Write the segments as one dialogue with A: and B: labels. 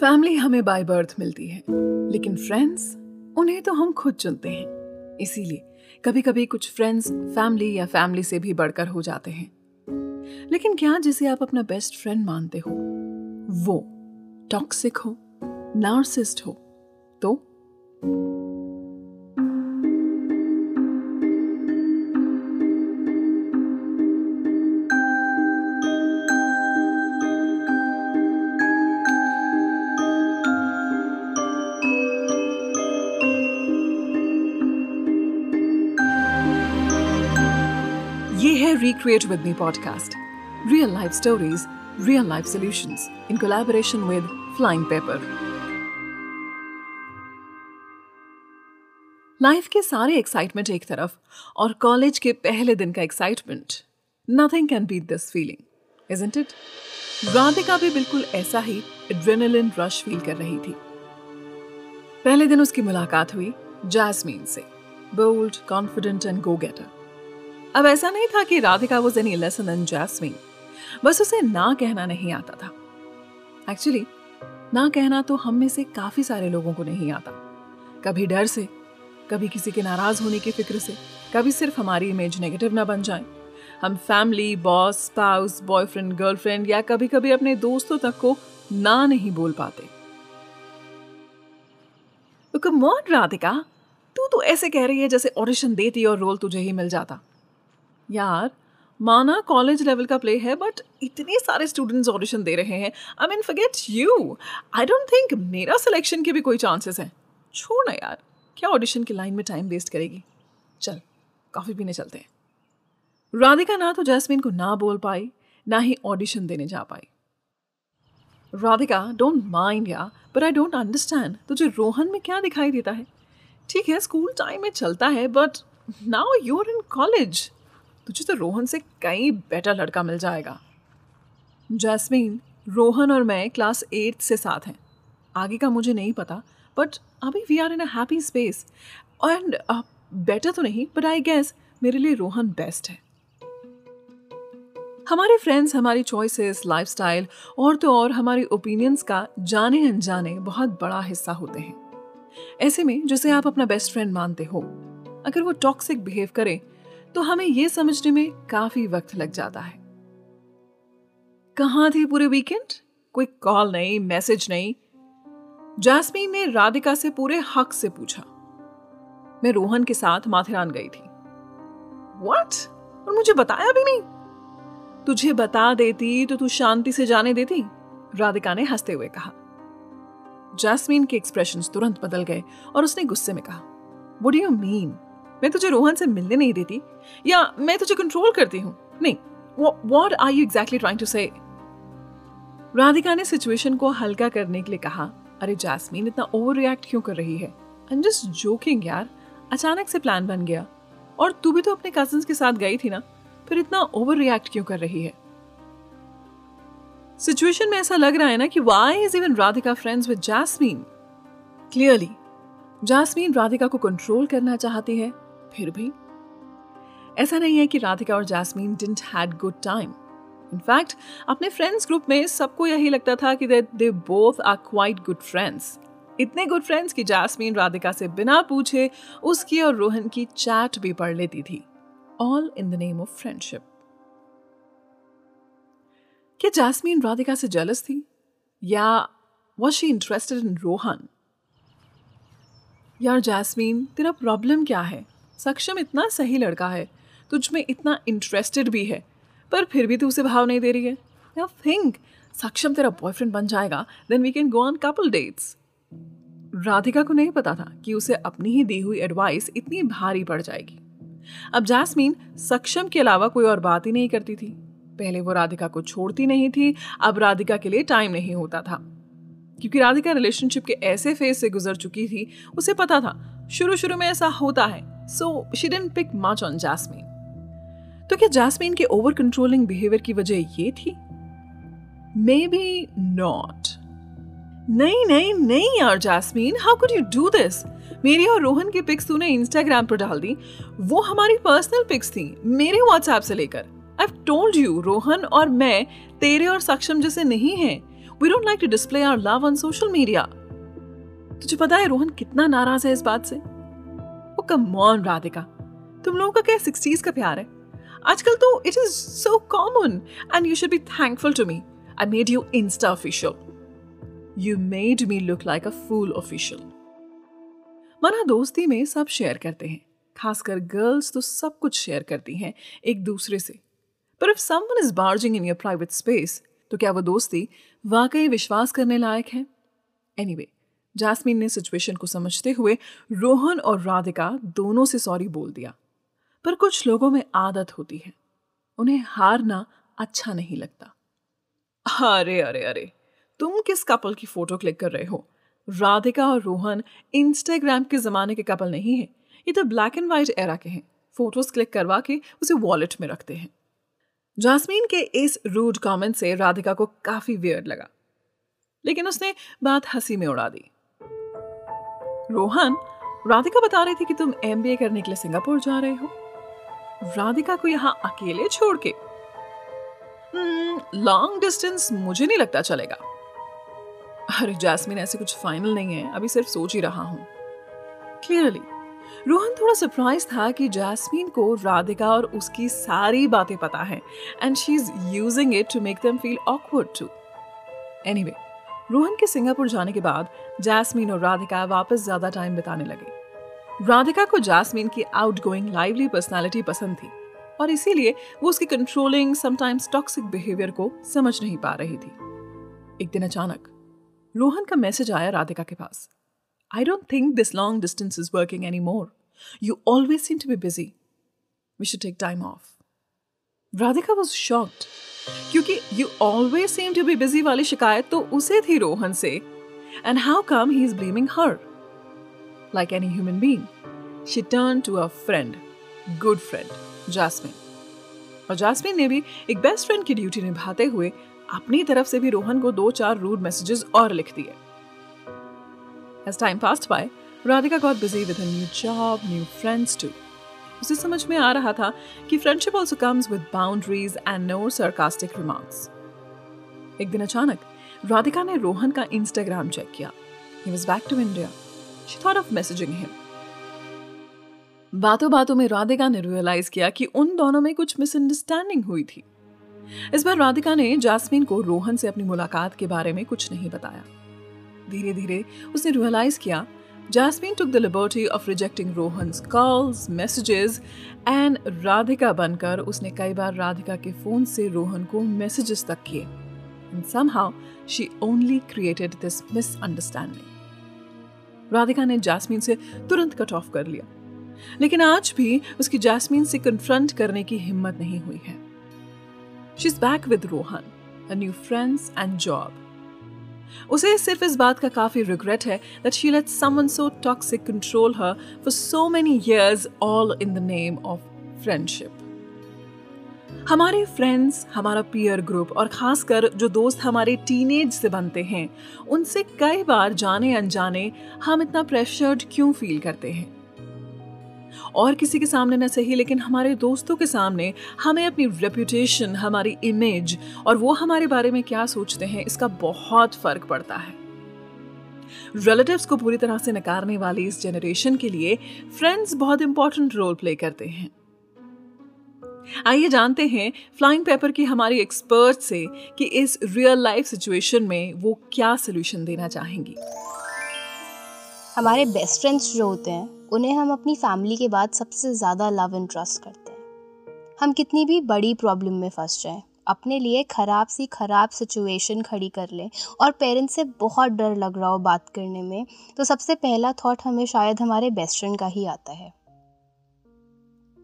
A: Family हमें by birth मिलती है, लेकिन फ्रेंड्स उन्हें तो हम खुद चुनते हैं। इसीलिए कभी कभी कुछ फ्रेंड्स फैमिली या फैमिली से भी बढ़कर हो जाते हैं। लेकिन क्या जिसे आप अपना बेस्ट फ्रेंड मानते हो? वो टॉक्सिक हो नार्सिस्ट हो तो? Recreate with Me podcast. Real life stories, real life solutions in collaboration with Flying Pepper. Life के सारे एक्साइटमेंट एक तरफ़ और कॉलेज के पहले दिन का excitement nothing can beat this feeling isn't it Radhika भी बिल्कुल ऐसा ही एड्रेनलिन रश फील कर रही थी पहले दिन उसकी मुलाकात हुई जैस्मीन से bold confident and go getter अब ऐसा नहीं था कि Radhika was any lesser than Jasmine बस उसे ना कहना नहीं आता था। एक्चुअली ना कहना तो हम में से काफ़ी सारे लोगों को नहीं आता। कभी डर से, कभी किसी के नाराज़ होने की फ़िक्र से, कभी सिर्फ़ हमारी इमेज नेगेटिव ना बन जाए। हम family boss spouse boyfriend girlfriend या कभी कभी अपने दोस्तों तक को ना नहीं बोल पाते। कम राधिका, तू तो ऐसे कह रही है जैसे ऑडिशन देती और रोल तुझे ही मिल जाता। यार, माना कॉलेज लेवल का प्ले है बट इतने सारे स्टूडेंट्स ऑडिशन दे रहे हैं। I mean forget you I don't think मेरा सिलेक्शन के भी कोई चांसेस हैं। छोड़ ना यार, क्या ऑडिशन की लाइन में टाइम वेस्ट करेगी? चल कॉफ़ी पीने चलते हैं। राधिका ना तो जैस्मिन को ना बोल पाई, ना ही ऑडिशन देने जा पाई। राधिका डोंट माइंड या बट आई डोंट अंडरस्टैंड तुझे रोहन में क्या दिखाई देता है? ठीक है स्कूल टाइम में चलता है but now you're in college तुझे तो रोहन से कई बेटर लड़का मिल जाएगा। जैस्मीन, रोहन और मैं क्लास एट्थ से साथ हैं। आगे का मुझे नहीं पता बट अभी we are in a happy space and better तो नहीं बट आई गेस मेरे लिए रोहन बेस्ट है। हमारे फ्रेंड्स हमारी चॉइसेस लाइफस्टाइल और तो और हमारे ओपिनियंस का जाने अनजाने बहुत बड़ा हिस्सा होते हैं। ऐसे में, जिसे आप अपना बेस्ट फ्रेंड मानते हो, अगर वो टॉक्सिक बिहेव करे तो हमें यह समझने में काफ़ी वक्त लग जाता है। कहाँ थी पूरे वीकेंड कोई कॉल नहीं मैसेज नहीं। जैस्मीन ने राधिका से पूरे हक से पूछा। मैं रोहन के साथ माथेरान गई थी। व्हाट और मुझे बताया भी नहीं। तुझे बता देती तो तू शांति से जाने देती, राधिका ने हँसते हुए कहा। जैस्मीन के एक्सप्रेशन तुरंत बदल गए और उसने गुस्से में कहा वट डू यू मीन मैं तुझे रोहन से मिलने नहीं देती, या मैं तुझे कंट्रोल करती हूँ? नहीं what are you exactly trying to say Radhika ने सिचुएशन को हल्का करने के लिए कहा, अरे जैस्मीन, इतना ओवर रिएक्ट क्यों कर रही है? आई जस्ट जोकिंग यार। अचानक से प्लान बन गया। और तू भी तो अपने कजिन के साथ गई थी ना, फिर इतना ओवर रिएक्ट क्यों कर रही है? सिचुएशन में ऐसा लग रहा है ना कि why is even Radhika friends with Jasmine? Clearly Jasmine Radhika को कंट्रोल करना चाहती है फिर भी। ऐसा नहीं है कि राधिका और Jasmine didn't had good time in fact अपने फ्रेंड्स ग्रुप में सबको यही लगता था कि they both are quite good friends इतने गुड फ्रेंड्स कि जैस्मीन राधिका से बिना पूछे उसकी और रोहन की चैट भी पढ़ लेती थी। All in the name of friendship क्या जैस्मीन राधिका से जलस थी? या was she interested in Rohan? यार जैस्मीन, तेरा प्रॉब्लम क्या है? सक्षम इतना सही लड़का है, तुझ में इतना इंटरेस्टेड भी है, पर फिर भी तू उसे भाव नहीं दे रही है। या थिंक सक्षम तेरा बॉयफ्रेंड बन जाएगा then we can go on couple dates Radhika को नहीं पता था कि उसे अपनी ही दी हुई एडवाइस इतनी भारी पड़ जाएगी। अब जैस्मीन सक्षम के अलावा कोई और बात ही नहीं करती थी। पहले वो राधिका को छोड़ती नहीं थी, अब राधिका के लिए टाइम नहीं होता था। क्योंकि राधिका रिलेशनशिप के ऐसे फ़ेज़ से गुजर चुकी थी, उसे पता था शुरू शुरू में ऐसा होता है। So she didn't pick much on Jasmine तो क्या जैस्मीन के ओवर कंट्रोलिंग बिहेवियर की वजह ये थी? मे बी नॉट नहीं नहीं नहीं यार Jasmine how could you do this मेरी और रोहन की पिक्स तूने इंस्टाग्राम पर डाल दी। वो हमारी पर्सनल पिक्स थी, मेरे व्हाट्सएप से लेकर। आई टोल्ड यू रोहन और मैं तेरे और सक्षम जैसे नहीं हैं। We don't like to display our love on social media तुझे पता है रोहन कितना नाराज़ है इस बात से? कम ऑन राधिका तुम लोगों का क्या सिक्सटीज का प्यार है? आजकल तो it is so common and you should be thankful to me I made you insta official you made me look like a fool official मना दोस्ती में सब शेयर करते हैं। खासकर गर्ल्स तो सब कुछ शेयर करती हैं एक दूसरे से। पर if someone is barging in your private space तो क्या वो दोस्ती वाकई विश्वास करने लायक है? एनीवे anyway, जासमीन ने सिचुएशन को समझते हुए रोहन और राधिका दोनों से सॉरी बोल दिया। पर कुछ लोगों में आदत होती है। उन्हें हारना अच्छा नहीं लगता। अरे अरे अरे, तुम किस कपल की फ़ोटो क्लिक कर रहे हो? राधिका और रोहन इंस्टाग्राम के जमाने के कपल नहीं है। ये तो ब्लैक एंड व्हाइट एरा के हैं। फ़ोटोज़ क्लिक करवा के उसे वॉलेट में रखते हैं। जासमीन के इस रूड कमेंट से राधिका को काफ़ी वियर्ड लगा। लेकिन उसने बात हँसी में उड़ा दी। रोहन राधिका बता रही थी कि तुम एमबीए करने के लिए सिंगापुर जा रहे हो। राधिका को यहाँ अकेले छोड़ के। लॉन्ग hmm, डिस्टेंस मुझे नहीं लगता चलेगा। अरे जैस्मिन ऐसे कुछ फाइनल नहीं है। अभी सिर्फ़ सोच ही रहा हूँ। क्लियरली रोहन थोड़ा सरप्राइज़ था कि जैस्मीन को राधिका और उसकी सारी बातें पता है and she is using it to make them feel awkward too anyway Rohan के सिंगापुर जाने के बाद जैस्मीन और राधिका वापस ज़्यादा टाइम बिताने लगे। राधिका को जैस्मीन की आउटगोइंग लाइवली पर्सनालिटी पसंद थी और इसीलिए वो उसकी कंट्रोलिंग समटाइम्स टॉक्सिक बिहेवियर को समझ नहीं पा रही थी। एक दिन अचानक रोहन का मैसेज आया राधिका के पास। I don't think this long distance is working any more you always seem to be busy we should take time off Radhika was shocked क्योंकि you always seem to be busy वाली शिकायत तो उसे थी रोहन से। And how come he is blaming her like any human being she turn to a friend good friend Jasmine और Jasmine ने भी एक बेस्ट फ्रेंड की ड्यूटी निभाते हुए अपनी तरफ़ से भी रोहन को दो चार रूड मैसेजेस और लिख दिए। As time passed by, Radhika got busy with a new job, new friends too. उसे समझ में आ रहा था कि friendship also comes with boundaries and no sarcastic remarks एक दिन अचानक, राधिका ने रोहन का इंस्टाग्राम चेक किया। He was back to India she thought of messaging him बातों बातों में राधिका ने रियलाइज़ किया कि उन दोनों में कुछ मिसअंडरस्टैंडिंग हुई थी। इस बार राधिका ने जासमीन को रोहन से अपनी मुलाकात के बारे में कुछ नहीं बताया। धीरे धीरे उसने रियलाइज़ किया Jasmine took the liberty of rejecting Rohan's calls, messages and Radhika बनकर उसने कई बार राधिका के फ़ोन से रोहन को मैसेजेस तक किए and somehow she only created this misunderstanding. Radhika ने जैस्मीन से तुरंत कट ऑफ़ कर लिया लेकिन आज भी उसकी जैस्मीन से कन्फ्रंट करने की हिम्मत नहीं हुई है she is back with Rohan new friends and job. उसे सिर्फ़ इस बात का काफ़ी रिग्रेट है that she let someone so toxic control her for so many years all in the name of friendship हमारे फ्रेंड्स हमारा पीयर ग्रुप और खासकर जो दोस्त हमारे टीनेज से बनते हैं, उनसे कई बार जाने अनजाने हम इतना प्रेशर्ड क्यों फील करते हैं? और किसी के सामने ना सही, लेकिन हमारे दोस्तों के सामने हमें अपनी रेपुटेशन हमारी इमेज और वो हमारे बारे में क्या सोचते हैं, इसका बहुत फ़र्क पड़ता है। रिलेटिव्स को पूरी तरह से नकारने वाली इस जनरेशन के लिए फ्रेंड्स बहुत इंपॉर्टेंट रोल प्ले करते हैं। आइए जानते हैं फ्लाइंग पेपर की हमारी एक्सपर्ट से कि इस रियल लाइफ सिचुएशन में वो क्या सोल्यूशन देना चाहेंगी।
B: हमारे बेस्ट फ्रेंड्स जो होते हैं उन्हें हम अपनी फैमिली के बाद सबसे ज़्यादा लव एंड ट्रस्ट करते हैं। हम कितनी भी बड़ी प्रॉब्लम में फंस जाएँ, अपने लिए ख़राब सी ख़राब सिचुएशन खड़ी कर लें और पेरेंट्स से बहुत डर लग रहा हो बात करने में तो सबसे पहला थॉट हमें शायद हमारे बेस्ट फ्रेंड का ही आता है।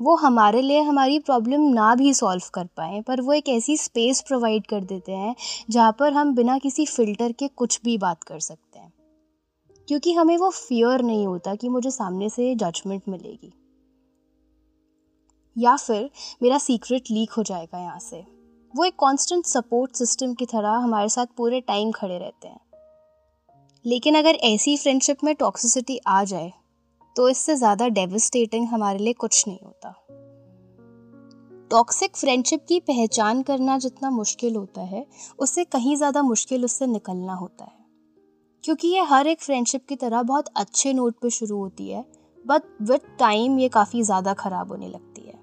B: वो हमारे लिए हमारी प्रॉब्लम ना भी सॉल्व कर पाए, पर वो एक ऐसी स्पेस प्रोवाइड कर देते हैं जहाँ पर हम बिना किसी फ़िल्टर के कुछ भी बात कर सकते हैं। क्योंकि हमें वो फियर नहीं होता कि मुझे सामने से जजमेंट मिलेगी। या फिर मेरा सीक्रेट लीक हो जाएगा यहाँ से। वो एक कांस्टेंट सपोर्ट सिस्टम की तरह हमारे साथ पूरे टाइम खड़े रहते हैं। लेकिन अगर ऐसी फ्रेंडशिप में टॉक्सिसिटी आ जाए तो इससे ज़्यादा डेविस्टेटिंग हमारे लिए कुछ नहीं होता। टॉक्सिक फ्रेंडशिप की पहचान करना जितना मुश्किल होता है, उससे कहीं ज़्यादा मुश्किल उससे निकलना होता है। क्योंकि ये हर एक फ्रेंडशिप की तरह बहुत अच्छे नोट पे शुरू होती है बट विद टाइम ये काफ़ी ज़्यादा ख़राब होने लगती है।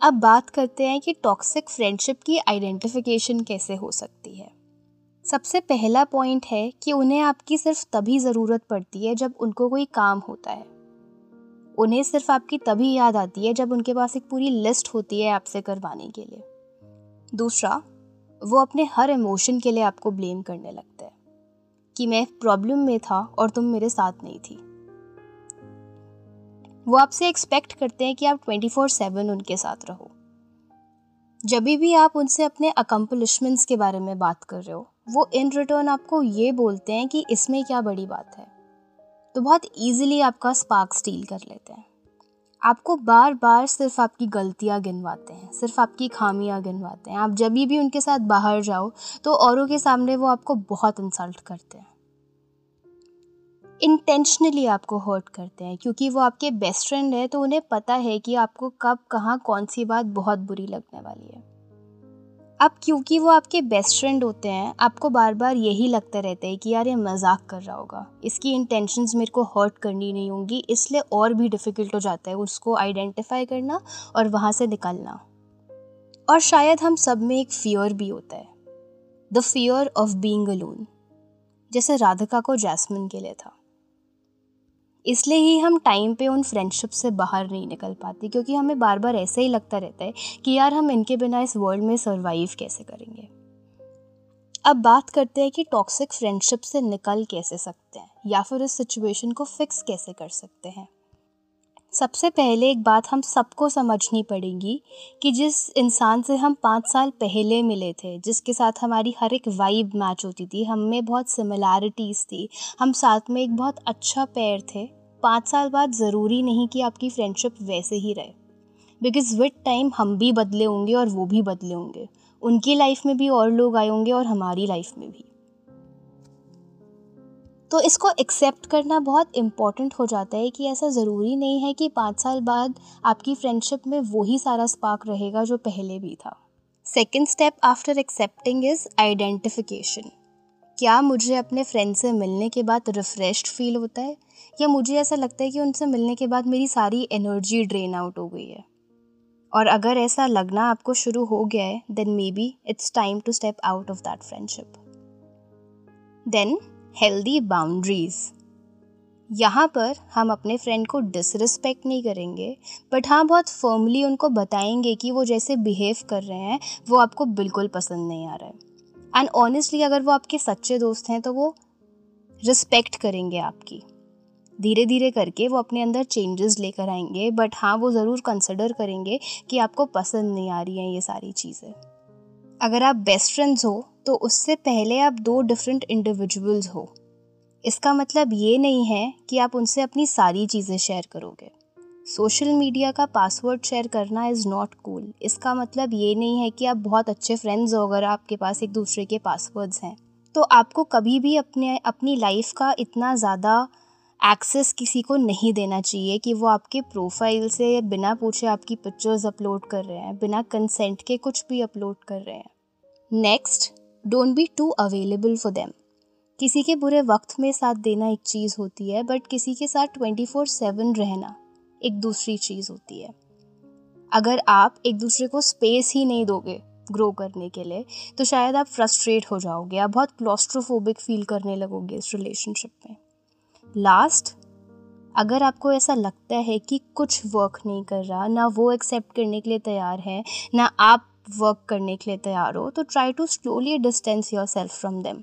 B: अब बात करते हैं कि टॉक्सिक फ्रेंडशिप की आइडेंटिफिकेशन कैसे हो सकती है। सबसे पहला पॉइंट है कि उन्हें आपकी सिर्फ़ तभी ज़रूरत पड़ती है जब उनको कोई काम होता है। उन्हें सिर्फ़ आपकी तभी याद आती है जब उनके पास एक पूरी लिस्ट होती है आपसे करवाने के लिए। दूसरा, वो अपने हर इमोशन के लिए आपको ब्लेम करने लगता है। कि मैं प्रॉब्लम में था और तुम मेरे साथ नहीं थी। वो आपसे एक्सपेक्ट करते हैं कि आप ट्वेंटी फोर सेवन उनके साथ रहो। जब भी आप उनसे अपने अकम्पलिशमेंट्स के बारे में बात कर रहे हो, वो इन रिटर्न आपको ये बोलते हैं कि इसमें क्या बड़ी बात है। तो बहुत ईजिली आपका स्पार्क स्टील कर लेते हैं। आपको बार बार सिर्फ़ आपकी गलतियाँ गिनवाते हैं, सिर्फ़ आपकी खामियाँ गिनवाते हैं। आप जब भी उनके साथ बाहर जाओ तो औरों के सामने वो आपको बहुत इंसल्ट करते हैं। इंटेंशनली आपको हर्ट करते हैं, क्योंकि वो आपके बेस्ट फ्रेंड है तो उन्हें पता है कि आपको कब, कहाँ, कौन सी बात बहुत बुरी लगने वाली है। अब क्योंकि वो आपके बेस्ट फ्रेंड होते हैं, आपको बार बार यही लगता रहता है कि यार ये मज़ाक कर रहा होगा। इसकी इंटेंशंस मेरे को हर्ट करनी नहीं होंगी, इसलिए और भी डिफ़िकल्ट हो जाता है उसको आइडेंटिफाई करना और वहाँ से निकलना। और शायद हम सब में एक फियर भी होता है। The fear of being alone जैसे राधिका को जैस्मिन के लिए था। इसलिए ही हम टाइम पे उन फ्रेंडशिप से बाहर नहीं निकल पाते, क्योंकि हमें बार बार ऐसे ही लगता रहता है कि यार हम इनके बिना इस वर्ल्ड में सर्वाइव कैसे करेंगे? अब बात करते हैं कि टॉक्सिक फ्रेंडशिप से निकल कैसे सकते हैं, या फिर इस सिचुएशन को फिक्स कैसे कर सकते हैं? सबसे पहले एक बात हम सबको समझनी पड़ेगी कि जिस इंसान से हम पाँच साल पहले मिले थे, जिसके साथ हमारी हर एक वाइब मैच होती थी, हम में बहुत सिमिलैरिटीज़ थी, हम साथ में एक बहुत अच्छा पैर थे पाँच साल बाद ज़रूरी नहीं कि आपकी फ्रेंडशिप वैसे ही रहे। बिकॉज़ विद टाइम हम भी बदले होंगे और वो भी बदले होंगे। उनकी लाइफ में भी और लोग आए होंगे और हमारी लाइफ में भी। तो इसको एक्सेप्ट करना बहुत इंपॉर्टेंट हो जाता है कि ऐसा ज़रूरी नहीं है कि पाँच साल बाद आपकी फ्रेंडशिप में वही सारा स्पार्क रहेगा जो पहले भी था। Second step after accepting is identification क्या मुझे अपने फ्रेंड से मिलने के बाद रिफ़्रेश फील होता है? या मुझे ऐसा लगता है कि उनसे मिलने के बाद मेरी सारी एनर्जी ड्रेन आउट हो गई है। और अगर ऐसा लगना आपको शुरू हो गया है then maybe it's time to step out of that friendship then healthy boundaries यहाँ पर हम अपने फ्रेंड को डिसरिस्पेक्ट नहीं करेंगे बट हाँ बहुत फर्मली उनको बताएँगे कि वो जैसे बिहेव कर रहे हैं, वो आपको बिल्कुल पसंद नहीं आ रहा है। एंड ऑनेस्टली अगर वो आपके सच्चे दोस्त हैं तो वो रिस्पेक्ट करेंगे आपकी। धीरे धीरे करके वो अपने अंदर चेंजेस लेकर आएँगे बट हाँ वो ज़रूर कंसिडर करेंगे कि आपको पसंद नहीं आ रही हैं ये सारी चीज़ें। अगर आप बेस्ट फ्रेंड्स हो तो उससे पहले आप दो डिफरेंट इंडिविजुअल्स हो। इसका मतलब ये नहीं है कि आप उनसे अपनी सारी चीज़ें शेयर करोगे। सोशल मीडिया का पासवर्ड शेयर करना इज़ नॉट कूल इसका मतलब ये नहीं है कि आप बहुत अच्छे फ्रेंड्स हो अगर आपके पास एक दूसरे के पासवर्ड्स हैं। तो आपको कभी भी अपने, अपनी लाइफ का इतना ज़्यादा एक्सेस किसी को नहीं देना चाहिए कि वो आपके प्रोफ़ाइल से बिना पूछे आपकी पिक्चर्स अपलोड कर रहे हैं, बिना कंसेंट के कुछ भी अपलोड कर रहे हैं। Next don't be too available for them किसी के बुरे वक्त में साथ देना एक चीज़ होती है बट किसी के साथ ट्वेंटी फोर सेवन रहना एक दूसरी चीज़ होती है। अगर आप एक दूसरे को स्पेस ही नहीं दोगे ग्रो करने के लिए तो शायद आप फ्रस्ट्रेट हो जाओगे, आप बहुत क्लोस्ट्रोफोबिक फील करने लगोगे इस रिलेशनशिप में। लास्ट अगर आपको ऐसा लगता है कि कुछ वर्क नहीं कर रहा, ना वो एक्सेप्ट करने के लिए तैयार है, ना आप वर्क करने के लिए तैयार हो तो try to slowly distance yourself from them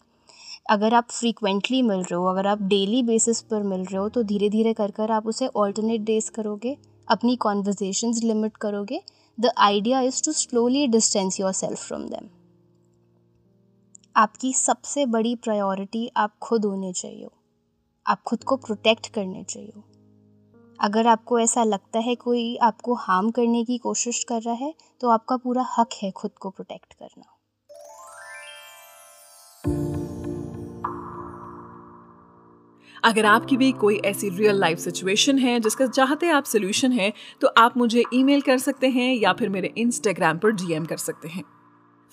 B: अगर आप फ्रीक्वेंटली मिल रहे हो, अगर आप डेली बेसिस पर मिल रहे हो तो धीरे धीरे कर कर आप उसे ऑल्टरनेट डेज़ करोगे, अपनी कॉन्वर्जेशंस लिमिट करोगे। The idea is to slowly distance yourself from them आपकी सबसे बड़ी प्रायोरिटी आप खुद होने चाहिए आप खुद को प्रोटेक्ट करने चाहिए। अगर आपको ऐसा लगता है कोई आपको हार्म करने की कोशिश कर रहा है तो आपका पूरा हक है खुद को प्रोटेक्ट करना।
A: अगर आपकी भी कोई ऐसी रियल लाइफ सिचुएशन है, जिसका चाहते आप सोल्यूशन है तो आप मुझे ईमेल कर सकते हैं या फिर मेरे इंस्टाग्राम पर डीएम कर सकते हैं।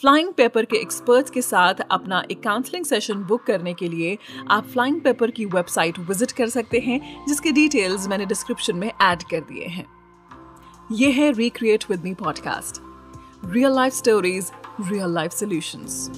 A: फ्लाइंग पेपर के एक्सपर्ट्स के साथ अपना एक काउंसलिंग सेशन बुक करने के लिए आप फ्लाइंग पेपर की वेबसाइट विज़िट कर सकते हैं, जिसके डिटेल्स मैंने डिस्क्रिप्शन में ऐड कर दिए हैं। ये है recreate with me podcast real life stories real life solutions